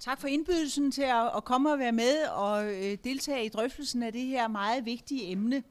Tak for indbydelsen til at, at komme og være med og øh, deltage i drøftelsen af det her meget vigtige emne.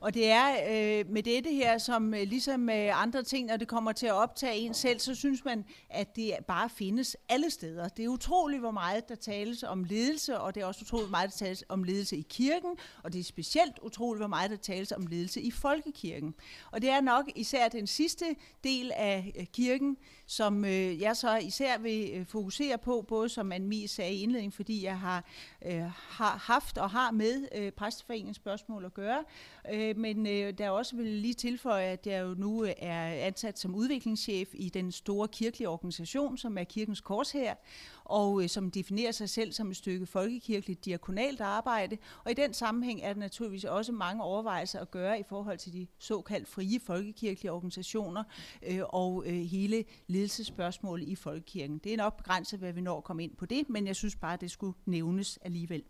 Og det er øh, med dette her, som øh, ligesom med andre ting, når det kommer til at optage en selv, så synes man, at det bare findes alle steder. Det er utroligt, hvor meget der tales om ledelse, og det er også utroligt, hvor meget der tales om ledelse i kirken, og det er specielt utroligt, hvor meget der tales om ledelse i folkekirken. Og det er nok især den sidste del af øh, kirken, som øh, jeg så især vil øh, fokusere på, både som Anne sagde i indledningen, fordi jeg har, øh, har haft og har med øh, præsteforeningens spørgsmål at gøre, øh, men øh, der også vil lige tilføje, at jeg jo nu øh, er ansat som udviklingschef i den store kirkelige organisation, som er Kirkens Kors her, og øh, som definerer sig selv som et stykke folkekirkeligt diakonalt arbejde. Og i den sammenhæng er der naturligvis også mange overvejelser at gøre i forhold til de såkaldt frie folkekirkelige organisationer øh, og øh, hele ledelsespørgsmålet i folkekirken. Det er nok begrænset, hvad vi når at komme ind på det, men jeg synes bare, at det skulle nævnes alligevel.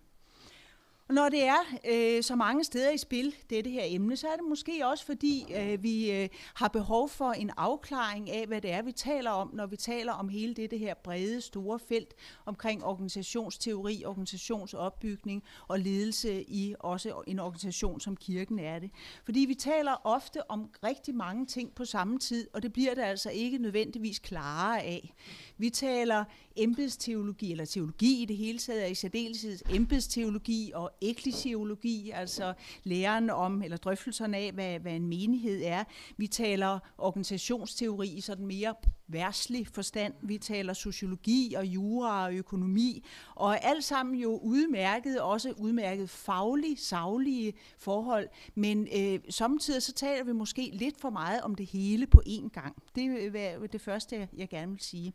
Og når det er øh, så mange steder i spil, dette her emne, så er det måske også fordi, øh, vi øh, har behov for en afklaring af, hvad det er, vi taler om, når vi taler om hele dette her brede, store felt omkring organisationsteori, organisationsopbygning og ledelse i også en organisation som kirken er det. Fordi vi taler ofte om rigtig mange ting på samme tid, og det bliver det altså ikke nødvendigvis klarere af. Vi taler embedsteologi, eller teologi i det hele taget, er i særdeleshed embedsteologi og eklesiologi, altså læren om, eller drøftelserne af, hvad, hvad en menighed er. Vi taler organisationsteori i sådan mere værtslig forstand. Vi taler sociologi og jura og økonomi, og alt sammen jo udmærket, også udmærket faglige, saglige forhold, men øh, samtidig så taler vi måske lidt for meget om det hele på én gang. Det er det første, jeg gerne vil sige.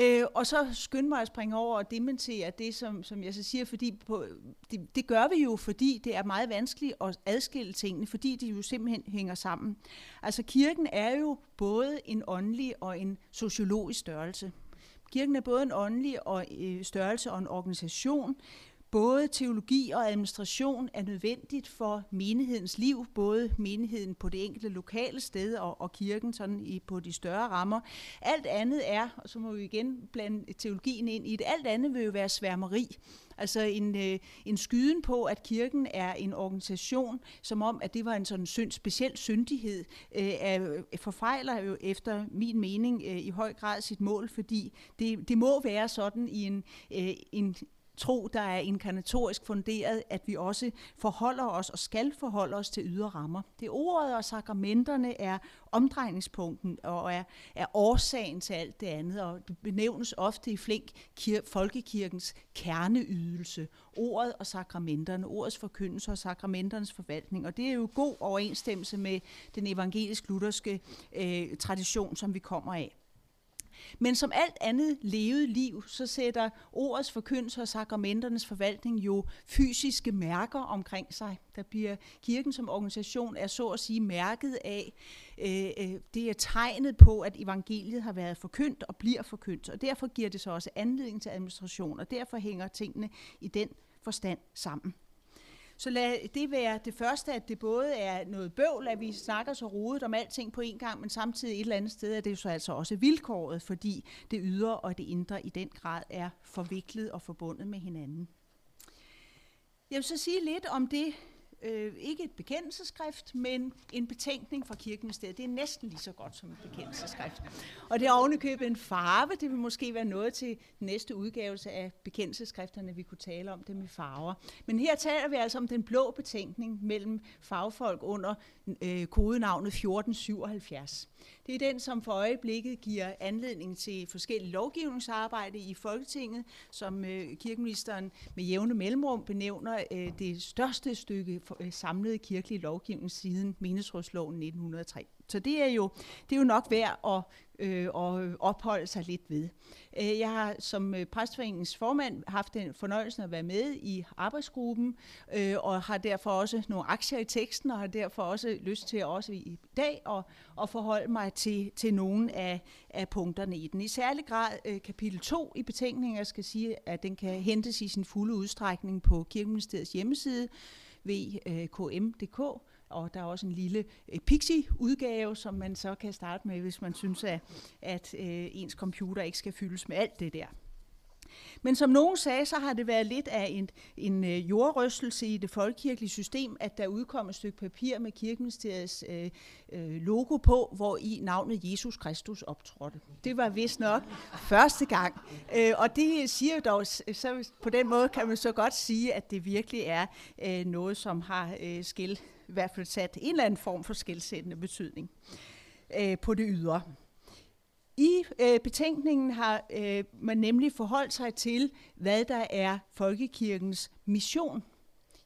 Øh, og så skynd mig at springe over og dementere det, som, som jeg så siger, fordi på, det, det gør vi jo, fordi det er meget vanskeligt at adskille tingene, fordi de jo simpelthen hænger sammen. Altså kirken er jo både en åndelig og en sociologisk størrelse. Kirken er både en åndelig og, øh, størrelse og en organisation, både teologi og administration er nødvendigt for menighedens liv, både menigheden på det enkelte lokale sted og, og kirken sådan i, på de større rammer. Alt andet er, og så må vi igen blande teologien ind i det, alt andet vil jo være sværmeri. Altså en, øh, en skyden på, at kirken er en organisation, som om, at det var en sådan synd, speciel syndighed, øh, er, øh, forfejler jo efter min mening øh, i høj grad sit mål, fordi det, det må være sådan i en, øh, en tro, der er inkarnatorisk funderet, at vi også forholder os og skal forholde os til ydre rammer. Det ordet og sakramenterne er omdrejningspunkten og er, er årsagen til alt det andet, og det benævnes ofte i flink kir- folkekirkens kerneydelse. Ordet og sakramenterne, ordets forkyndelse og sakramenternes forvaltning, og det er jo god overensstemmelse med den evangelisk-lutherske øh, tradition, som vi kommer af. Men som alt andet levet liv, så sætter ordets forkyndelse og sakramenternes forvaltning jo fysiske mærker omkring sig. Der bliver kirken som organisation er så at sige mærket af, øh, øh det er tegnet på, at evangeliet har været forkyndt og bliver forkyndt. Og derfor giver det så også anledning til administration, og derfor hænger tingene i den forstand sammen. Så lad det være det første, at det både er noget bøvl, at vi snakker så rodet om alting på en gang, men samtidig et eller andet sted er det jo så altså også vilkåret, fordi det ydre og det indre i den grad er forviklet og forbundet med hinanden. Jeg vil så sige lidt om det, øh, ikke et bekendelseskrift, men en betænkning fra kirkeministeriet. Det er næsten lige så godt som et bekendelseskrift. Og det er ovenikøbet en farve. Det vil måske være noget til næste udgavelse af bekendelseskrifterne, vi kunne tale om det med farver. Men her taler vi altså om den blå betænkning mellem fagfolk under øh, kodenavnet 1477. Det er den, som for øjeblikket giver anledning til forskellige lovgivningsarbejde i Folketinget, som øh, kirkeministeren med jævne mellemrum benævner øh, det største stykke øh, samlede lovgivning siden menighedsrådsloven 1903. Så det er jo, det er jo nok værd at, øh, og øh, opholde sig lidt ved. Øh, jeg har som øh, præstforeningens formand haft den fornøjelse at være med i arbejdsgruppen, øh, og har derfor også nogle aktier i teksten, og har derfor også lyst til også i dag at, at forholde mig til, til nogle af, af punkterne i den. I særlig grad kapitel 2 i betænkningen, jeg skal sige, at den kan hentes i sin fulde udstrækning på Kirkeministeriets hjemmeside, vkm.dk, og der er også en lille øh, Pixie-udgave, som man så kan starte med, hvis man synes, at, at øh, ens computer ikke skal fyldes med alt det der. Men som nogen sagde, så har det været lidt af en, en øh, jordrystelse i det folkekirkelige system, at der udkom et stykke papir med kirkeministeriets øh, øh, logo på, hvor i navnet Jesus Kristus optrådte. Det var vist nok første gang. Øh, og det siger dog, så på den måde kan man så godt sige, at det virkelig er øh, noget, som har øh, skil, i hvert fald sat en eller anden form for skældsættende betydning øh, på det ydre. I øh, betænkningen har øh, man nemlig forholdt sig til, hvad der er folkekirkens mission.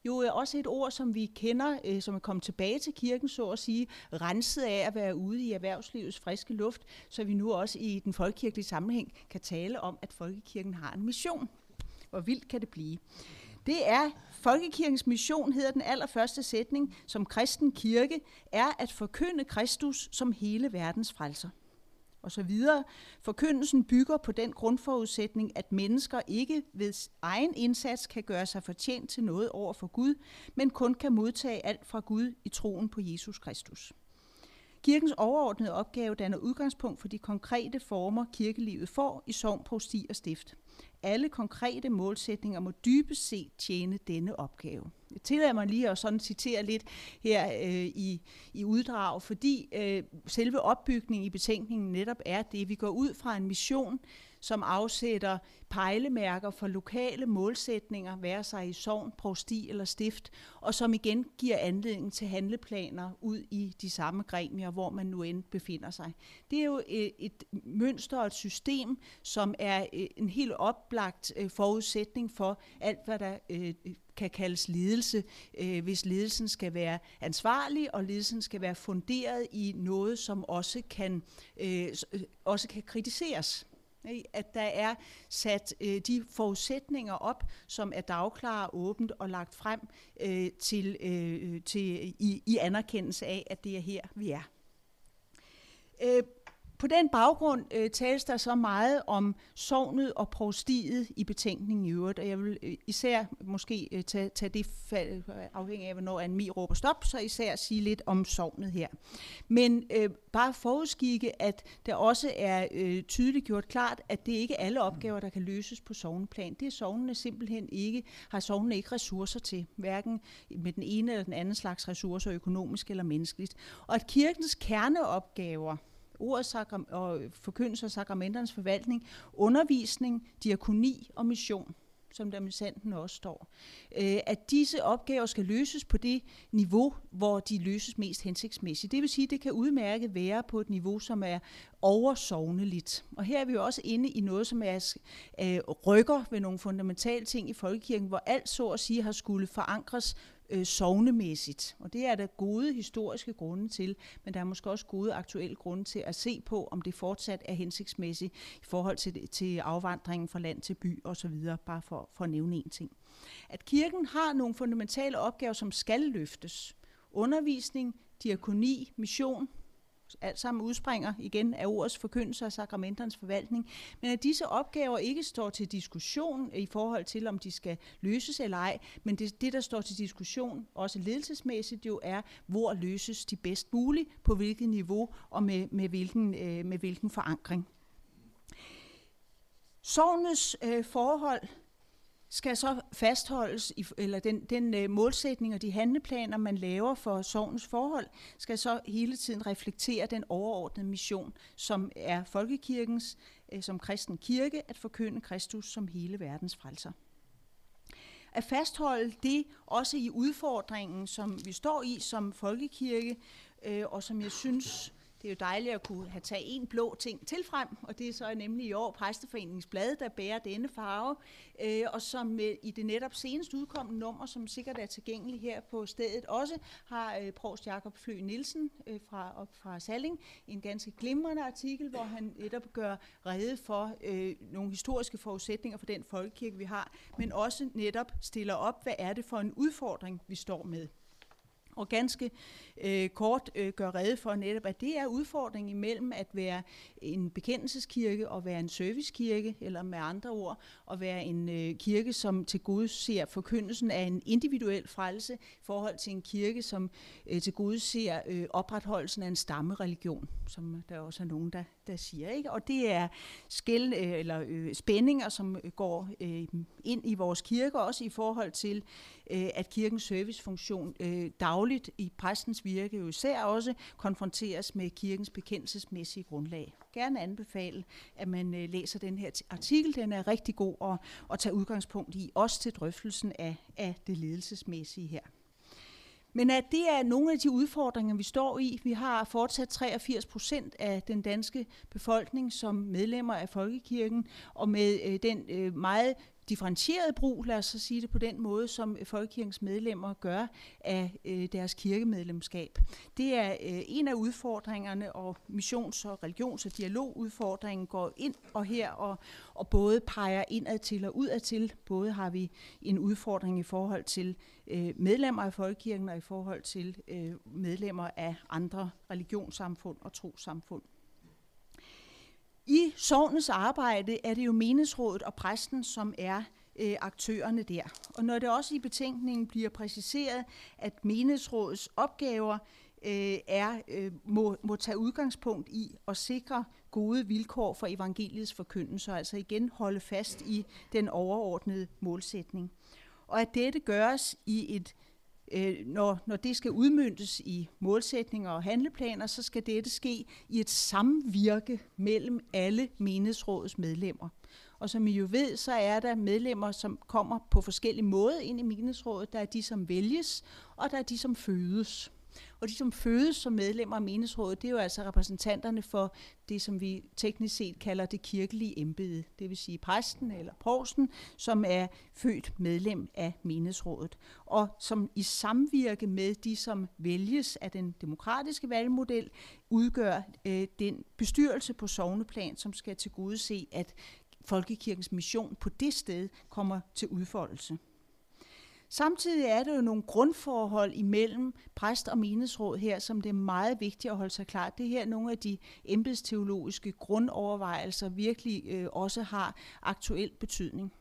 Jo er også et ord, som vi kender, øh, som er kommet tilbage til kirken, så at sige, renset af at være ude i erhvervslivets friske luft, så vi nu også i den folkekirkelige sammenhæng kan tale om, at folkekirken har en mission. Hvor vildt kan det blive? Det er Folkekirkens mission, hedder den allerførste sætning, som kristen kirke, er at forkynde Kristus som hele verdens frelser og så videre. Forkyndelsen bygger på den grundforudsætning, at mennesker ikke ved egen indsats kan gøre sig fortjent til noget over for Gud, men kun kan modtage alt fra Gud i troen på Jesus Kristus. Kirkens overordnede opgave danner udgangspunkt for de konkrete former, kirkelivet får i sovn, prosti og stift. Alle konkrete målsætninger må dybest set tjene denne opgave. Jeg tillader mig lige at sådan citere lidt her øh, i, i uddrag, fordi øh, selve opbygningen i betænkningen netop er det, vi går ud fra en mission, som afsætter pejlemærker for lokale målsætninger, være sig i sovn, prosti eller stift, og som igen giver anledning til handleplaner ud i de samme gremier, hvor man nu end befinder sig. Det er jo øh, et, mønster og et system, som er øh, en helt oplagt øh, forudsætning for alt, hvad der kan kaldes ledelse, hvis ledelsen skal være ansvarlig, og ledelsen skal være funderet i noget, som også kan, også kan kritiseres at der er sat øh, de forudsætninger op, som er dagklare, åbent og lagt frem øh, til, øh, øh til i, i anerkendelse af, at det er her, vi er. Øh, på den baggrund øh, tales der så meget om sovnet og prostiet i betænkningen i øvrigt, og jeg vil øh, især måske øh, tage, tage det fald, afhængig af, hvornår Anne råber stop, så især sige lidt om sovnet her. Men øh, bare forudskikke, at der også er øh, tydeligt gjort klart, at det ikke er alle opgaver, der kan løses på sovneplan. Det er sovnene simpelthen ikke, har sovnene ikke ressourcer til, hverken med den ene eller den anden slags ressourcer, økonomisk eller menneskeligt. Og at kirkens kerneopgaver, ordet og forkyndelse og sakramenternes forvaltning, undervisning, diakoni og mission som der med sanden også står. Øh, at disse opgaver skal løses på det niveau, hvor de løses mest hensigtsmæssigt. Det vil sige, at det kan udmærket være på et niveau, som er oversovneligt. Og her er vi jo også inde i noget, som er øh, rykker ved nogle fundamentale ting i folkekirken, hvor alt så at sige har skulle forankres øh, sovnemæssigt. Og det er der gode historiske grunde til, men der er måske også gode aktuelle grunde til at se på, om det fortsat er hensigtsmæssigt i forhold til, til afvandringen fra land til by osv., bare for, for at nævne en ting. At kirken har nogle fundamentale opgaver, som skal løftes. Undervisning, diakoni, mission, alt sammen udspringer igen af ordets forkyndelse og sakramenternes forvaltning, men at disse opgaver ikke står til diskussion i forhold til, om de skal løses eller ej, men det, det der står til diskussion, også ledelsesmæssigt jo, er, hvor løses de bedst muligt, på hvilket niveau og med, med, hvilken, øh, med hvilken forankring. Sovnets øh, forhold skal så fastholdes, i, eller den, den øh, målsætning og de handleplaner, man laver for sovens forhold, skal så hele tiden reflektere den overordnede mission, som er folkekirkens, øh, som kristen kirke, at forkynde Kristus som hele verdens frelser. At fastholde det også i udfordringen, som vi står i som folkekirke, øh, og som jeg synes det er jo dejligt at kunne have taget en blå ting til frem, og det er så nemlig i år Præsteforeningens blad, der bærer denne farve, øh, og som øh, i det netop senest udkommende nummer, som sikkert er tilgængelig her på stedet, også har øh, Prost Jakob Flø Nielsen øh, fra, op fra Salling en ganske glimrende artikel, hvor han netop gør rede for øh, nogle historiske forudsætninger for den folkekirke, vi har, men også netop stiller op, hvad er det for en udfordring, vi står med og ganske øh, kort øh, gør rede for netop, at det er udfordringen imellem at være en bekendelseskirke og være en servicekirke, eller med andre ord, at være en øh, kirke, som til gode ser forkyndelsen af en individuel frelse i forhold til en kirke, som øh, til gode ser øh, opretholdelsen af en stammereligion, som der også er nogen, der, der siger. Ikke? Og det er skæld, øh, eller øh, spændinger, som øh, går øh, ind i vores kirke, også i forhold til, øh, at kirkens servicefunktion øh, dagligt i præstens virke jo især også konfronteres med kirkens bekendelsesmæssige grundlag. Gerne anbefale, at man øh, læser den her artikel. Den er rigtig god at, at tage udgangspunkt i, også til drøftelsen af, af det ledelsesmæssige her. Men at det er nogle af de udfordringer, vi står i. Vi har fortsat 83 procent af den danske befolkning som medlemmer af Folkekirken, og med øh, den øh, meget differentieret brug, lad os så sige det på den måde, som Folkekirkens medlemmer gør af øh, deres kirkemedlemskab. Det er øh, en af udfordringerne, og missions- og religions- og dialogudfordringen går ind og her og, og både peger indad til og udad til. Både har vi en udfordring i forhold til øh, medlemmer af Folkekirken og i forhold til øh, medlemmer af andre religionssamfund og trosamfund. I sovnets arbejde er det jo menighedsrådet og præsten, som er øh, aktørerne der. Og når det også i betænkningen bliver præciseret, at menighedsrådets opgaver øh, er, øh, må, må tage udgangspunkt i at sikre gode vilkår for evangeliets forkyndelse, altså igen holde fast i den overordnede målsætning. Og at dette gøres i et øh, når, når det skal udmyndtes i målsætninger og handleplaner, så skal dette ske i et samvirke mellem alle menighedsrådets medlemmer. Og som I jo ved, så er der medlemmer, som kommer på forskellige måder ind i menighedsrådet. Der er de, som vælges, og der er de, som fødes. Og de, som fødes som medlemmer af menighedsrådet, det er jo altså repræsentanterne for det, som vi teknisk set kalder det kirkelige embede. Det vil sige præsten eller provsten, som er født medlem af menighedsrådet. Og som i samvirke med de, som vælges af den demokratiske valgmodel, udgør øh, den bestyrelse på sovneplan, som skal til gode se, at folkekirkens mission på det sted kommer til udfoldelse. Samtidig er der jo nogle grundforhold imellem præst og menighedsråd her, som det er meget vigtigt at holde sig klart. Det her er nogle af de embedsteologiske grundovervejelser virkelig øh, også har aktuel betydning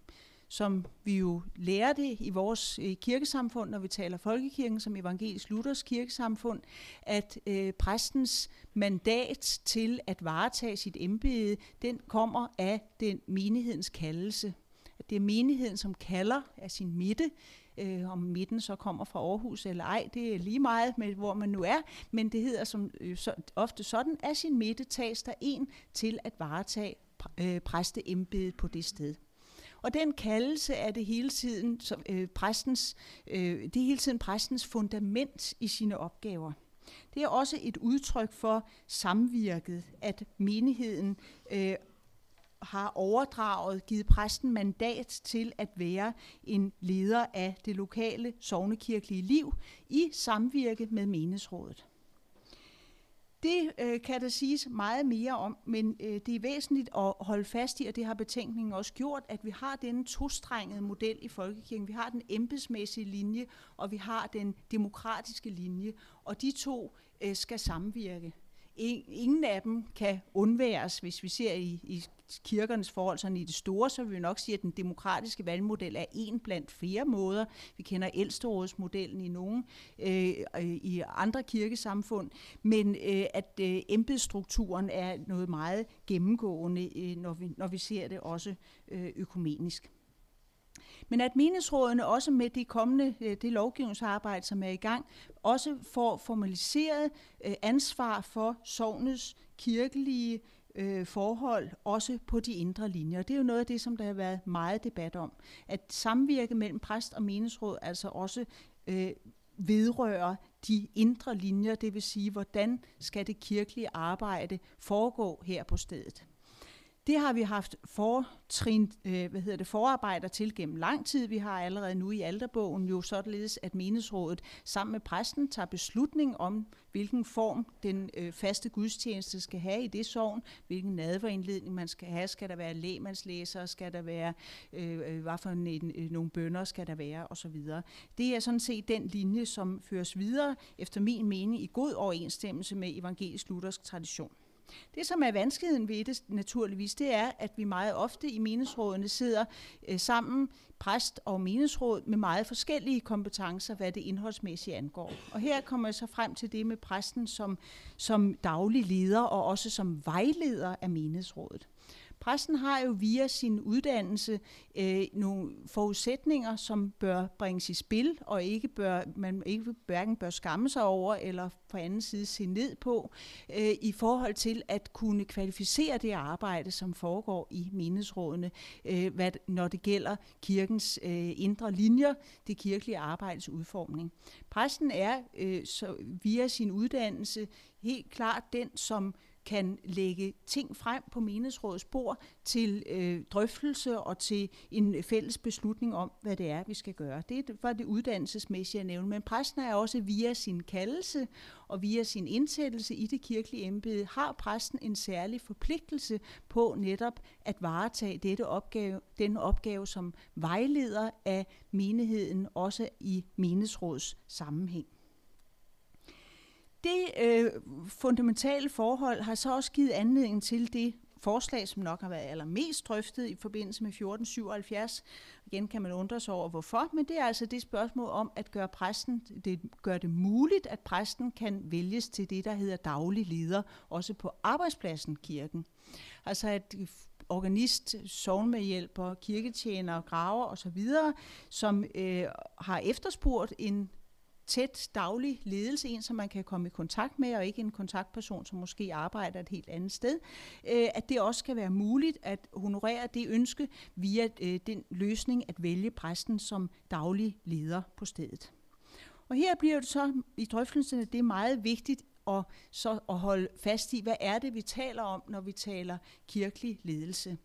som vi jo lærer det i vores øh, kirkesamfund, når vi taler folkekirken som evangelisk Luthers kirkesamfund, at øh, præstens mandat til at varetage sit embede, den kommer af den menighedens kaldelse. Det er menigheden, som kalder af sin midte, Øh, om midten så kommer fra Aarhus eller ej, det er lige meget med, hvor man nu er, men det hedder som øh, så, ofte sådan, at sin midte tages der en til at varetage øh, præsteembedet på det sted. Og den kaldelse er det hele tiden så, øh, præstens, øh, det er hele tiden præstens fundament i sine opgaver. Det er også et udtryk for samvirket, at menigheden øh, har overdraget, givet præsten mandat til at være en leder af det lokale sovnekirkelige liv i samvirke med menighedsrådet. Det øh, kan der siges meget mere om, men øh, det er væsentligt at holde fast i, og det har betænkningen også gjort, at vi har denne tostrengede model i folkekirken. Vi har den embedsmæssige linje, og vi har den demokratiske linje, og de to øh, skal samvirke. Ingen af dem kan undværes, hvis vi ser i, i kirkernes forhold sådan i det store, så vil vi nok sige, at den demokratiske valgmodel er en blandt flere måder. Vi kender ældsterådsmodellen i nogle, øh, øh, i andre kirkesamfund, men øh, at øh, embedsstrukturen er noget meget gennemgående, øh, når, vi, når vi ser det også øh, økumenisk. Men at menighedsrådene også med det kommende øh, det lovgivningsarbejde, som er i gang, også får formaliseret øh, ansvar for sovnets kirkelige øh, forhold, også på de indre linjer. Det er jo noget af det, som der har været meget debat om. At samvirke mellem præst og menighedsråd altså også øh, vedrører de indre linjer, det vil sige, hvordan skal det kirkelige arbejde foregå her på stedet. Det har vi haft fortrin, øh, hvad hedder det, forarbejder til gennem lang tid. Vi har allerede nu i alderbogen jo således, at menighedsrådet sammen med præsten tager beslutning om, hvilken form den øh, faste gudstjeneste skal have i det sogn, hvilken nadverindledning man skal have. Skal der være lægmandslæser, skal der være, øh, øh hvad for en, øh, nogle bønder skal der være, osv. Det er sådan set den linje, som føres videre, efter min mening, i god overensstemmelse med evangelisk-luthersk tradition. Det, som er vanskeligheden ved det naturligvis, det er, at vi meget ofte i menighedsrådene sidder øh, sammen, præst og menighedsråd, med meget forskellige kompetencer, hvad det indholdsmæssigt angår. Og her kommer jeg så frem til det med præsten som, som daglig leder og også som vejleder af menighedsrådet. Præsten har jo via sin uddannelse øh, nogle forudsætninger, som bør bringes i spil, og ikke bør, man ikke hverken bør skamme sig over, eller på anden side se ned på, øh, i forhold til at kunne kvalificere det arbejde, som foregår i menighedsrådene, øh, hvad, når det gælder kirkens øh, indre linjer, det kirkelige arbejdes udformning. Præsten er øh, så via sin uddannelse helt klart den, som kan lægge ting frem på menighedsrådets bord til øh, drøftelse og til en fælles beslutning om, hvad det er, vi skal gøre. Det var det uddannelsesmæssige at nævne. Men præsten er også via sin kaldelse og via sin indsættelse i det kirkelige embede, har præsten en særlig forpligtelse på netop at varetage dette opgave, den opgave som vejleder af menigheden, også i menighedsråds sammenhæng. Det øh, fundamentale forhold har så også givet anledning til det forslag, som nok har været allermest drøftet i forbindelse med 1477. Igen kan man undre sig over, hvorfor, men det er altså det spørgsmål om at gøre præsten, det gør det muligt, at præsten kan vælges til det, der hedder daglig leder, også på arbejdspladsen kirken. Altså at organist, sovnmedhjælper, kirketjener, graver osv., som øh, har efterspurgt en tæt daglig ledelse, en som man kan komme i kontakt med, og ikke en kontaktperson, som måske arbejder et helt andet sted, øh, at det også kan være muligt at honorere det ønske via øh, den løsning at vælge præsten som daglig leder på stedet. Og her bliver det så i drøftelserne, det er meget vigtigt at, så at holde fast i, hvad er det, vi taler om, når vi taler kirkelig ledelse.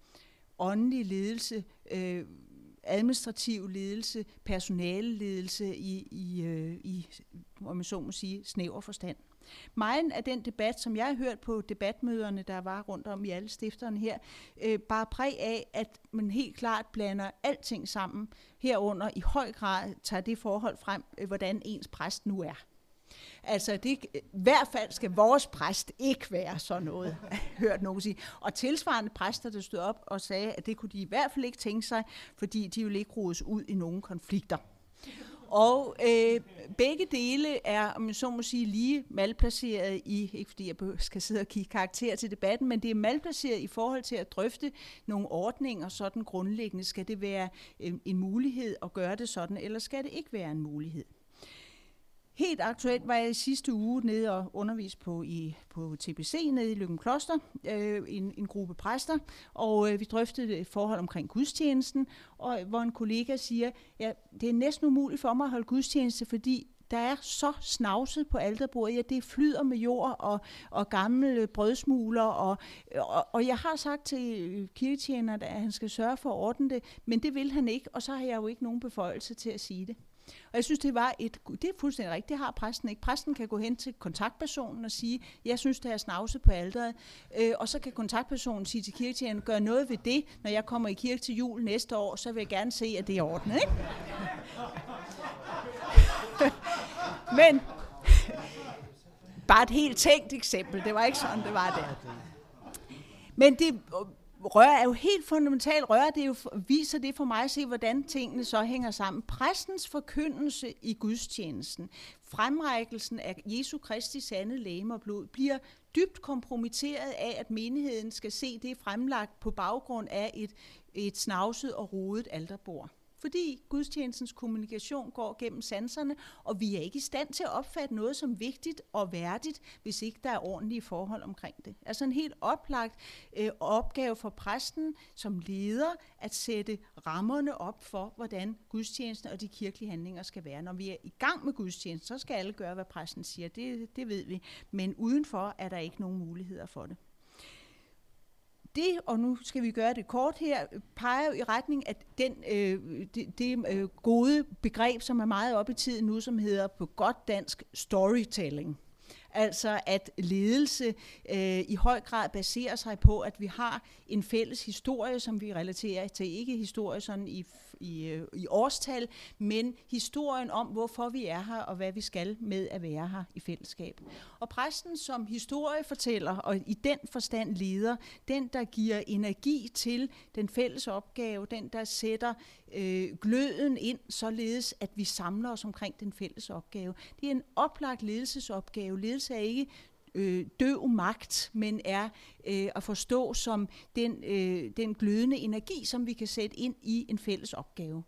Åndelig ledelse, øh, administrativ ledelse, personaleledelse i, i, øh, i om man så må sige, snæver forstand. Meget af den debat, som jeg har hørt på debatmøderne, der var rundt om i alle stifterne her, øh, bare præg af, at man helt klart blander alting sammen, herunder i høj grad tager det forhold frem, øh, hvordan ens præst nu er. Altså, det, i hvert fald skal vores præst ikke være sådan noget, hørt nogen sige. Og tilsvarende præster, der stod op og sagde, at det kunne de i hvert fald ikke tænke sig, fordi de ville ikke rodes ud i nogen konflikter. Og øh, begge dele er, om jeg så må sige, lige malplaceret i, ikke fordi jeg skal sidde og kigge karakter til debatten, men det er malplaceret i forhold til at drøfte nogle ordninger sådan grundlæggende. Skal det være øh, en mulighed at gøre det sådan, eller skal det ikke være en mulighed? Helt aktuelt var jeg i sidste uge nede og undervise på, i, på TBC nede i Lykken Kloster, øh, en, en gruppe præster, og øh, vi drøftede et forhold omkring gudstjenesten, og hvor en kollega siger, ja, det er næsten umuligt for mig at holde gudstjeneste, fordi der er så snavset på alterbordet, ja, det flyder med jord og, og gamle brødsmuler, og, og, og jeg har sagt til øh, kirketjeneren, at han skal sørge for at ordne det, men det vil han ikke, og så har jeg jo ikke nogen beføjelse til at sige det. Og jeg synes, det var et, det er fuldstændig rigtigt, det har præsten ikke. Præsten kan gå hen til kontaktpersonen og sige, jeg synes, det er snavset på alderet, øh, og så kan kontaktpersonen sige til kirketjeneren, gør noget ved det, når jeg kommer i kirke til jul næste år, så vil jeg gerne se, at det er ordnet. Ikke? Men bare et helt tænkt eksempel, det var ikke sådan, det var der. Men det rør er jo helt fundamentalt. Rør det jo, viser det for mig at se, hvordan tingene så hænger sammen. Præstens forkyndelse i gudstjenesten, fremrækkelsen af Jesu Kristi sande læme og blod, bliver dybt kompromitteret af, at menigheden skal se det fremlagt på baggrund af et, et snavset og rodet alterbord fordi gudstjenestens kommunikation går gennem sanserne, og vi er ikke i stand til at opfatte noget som vigtigt og værdigt, hvis ikke der er ordentlige forhold omkring det. Altså en helt oplagt øh, opgave for præsten som leder at sætte rammerne op for, hvordan gudstjenesten og de kirkelige handlinger skal være. Når vi er i gang med gudstjenesten, så skal alle gøre, hvad præsten siger. Det, det ved vi. Men udenfor er der ikke nogen muligheder for det det, og nu skal vi gøre det kort her, peger jo i retning af den, øh, det, det øh, gode begreb, som er meget op i tiden nu, som hedder på godt dansk storytelling. Altså at ledelse øh, i høj grad baserer sig på, at vi har en fælles historie, som vi relaterer til. Ikke historie sådan i, i, øh, i årstal, men historien om, hvorfor vi er her, og hvad vi skal med at være her i fællesskab. Og præsten som historiefortæller, og i den forstand leder, den der giver energi til den fælles opgave, den der sætter øh, gløden ind, således at vi samler os omkring den fælles opgave. Det er en oplagt ledelsesopgave. Ledelse er ikke øh, døv magt, men er øh, at forstå som den, øh, den glødende energi, som vi kan sætte ind i en fælles opgave.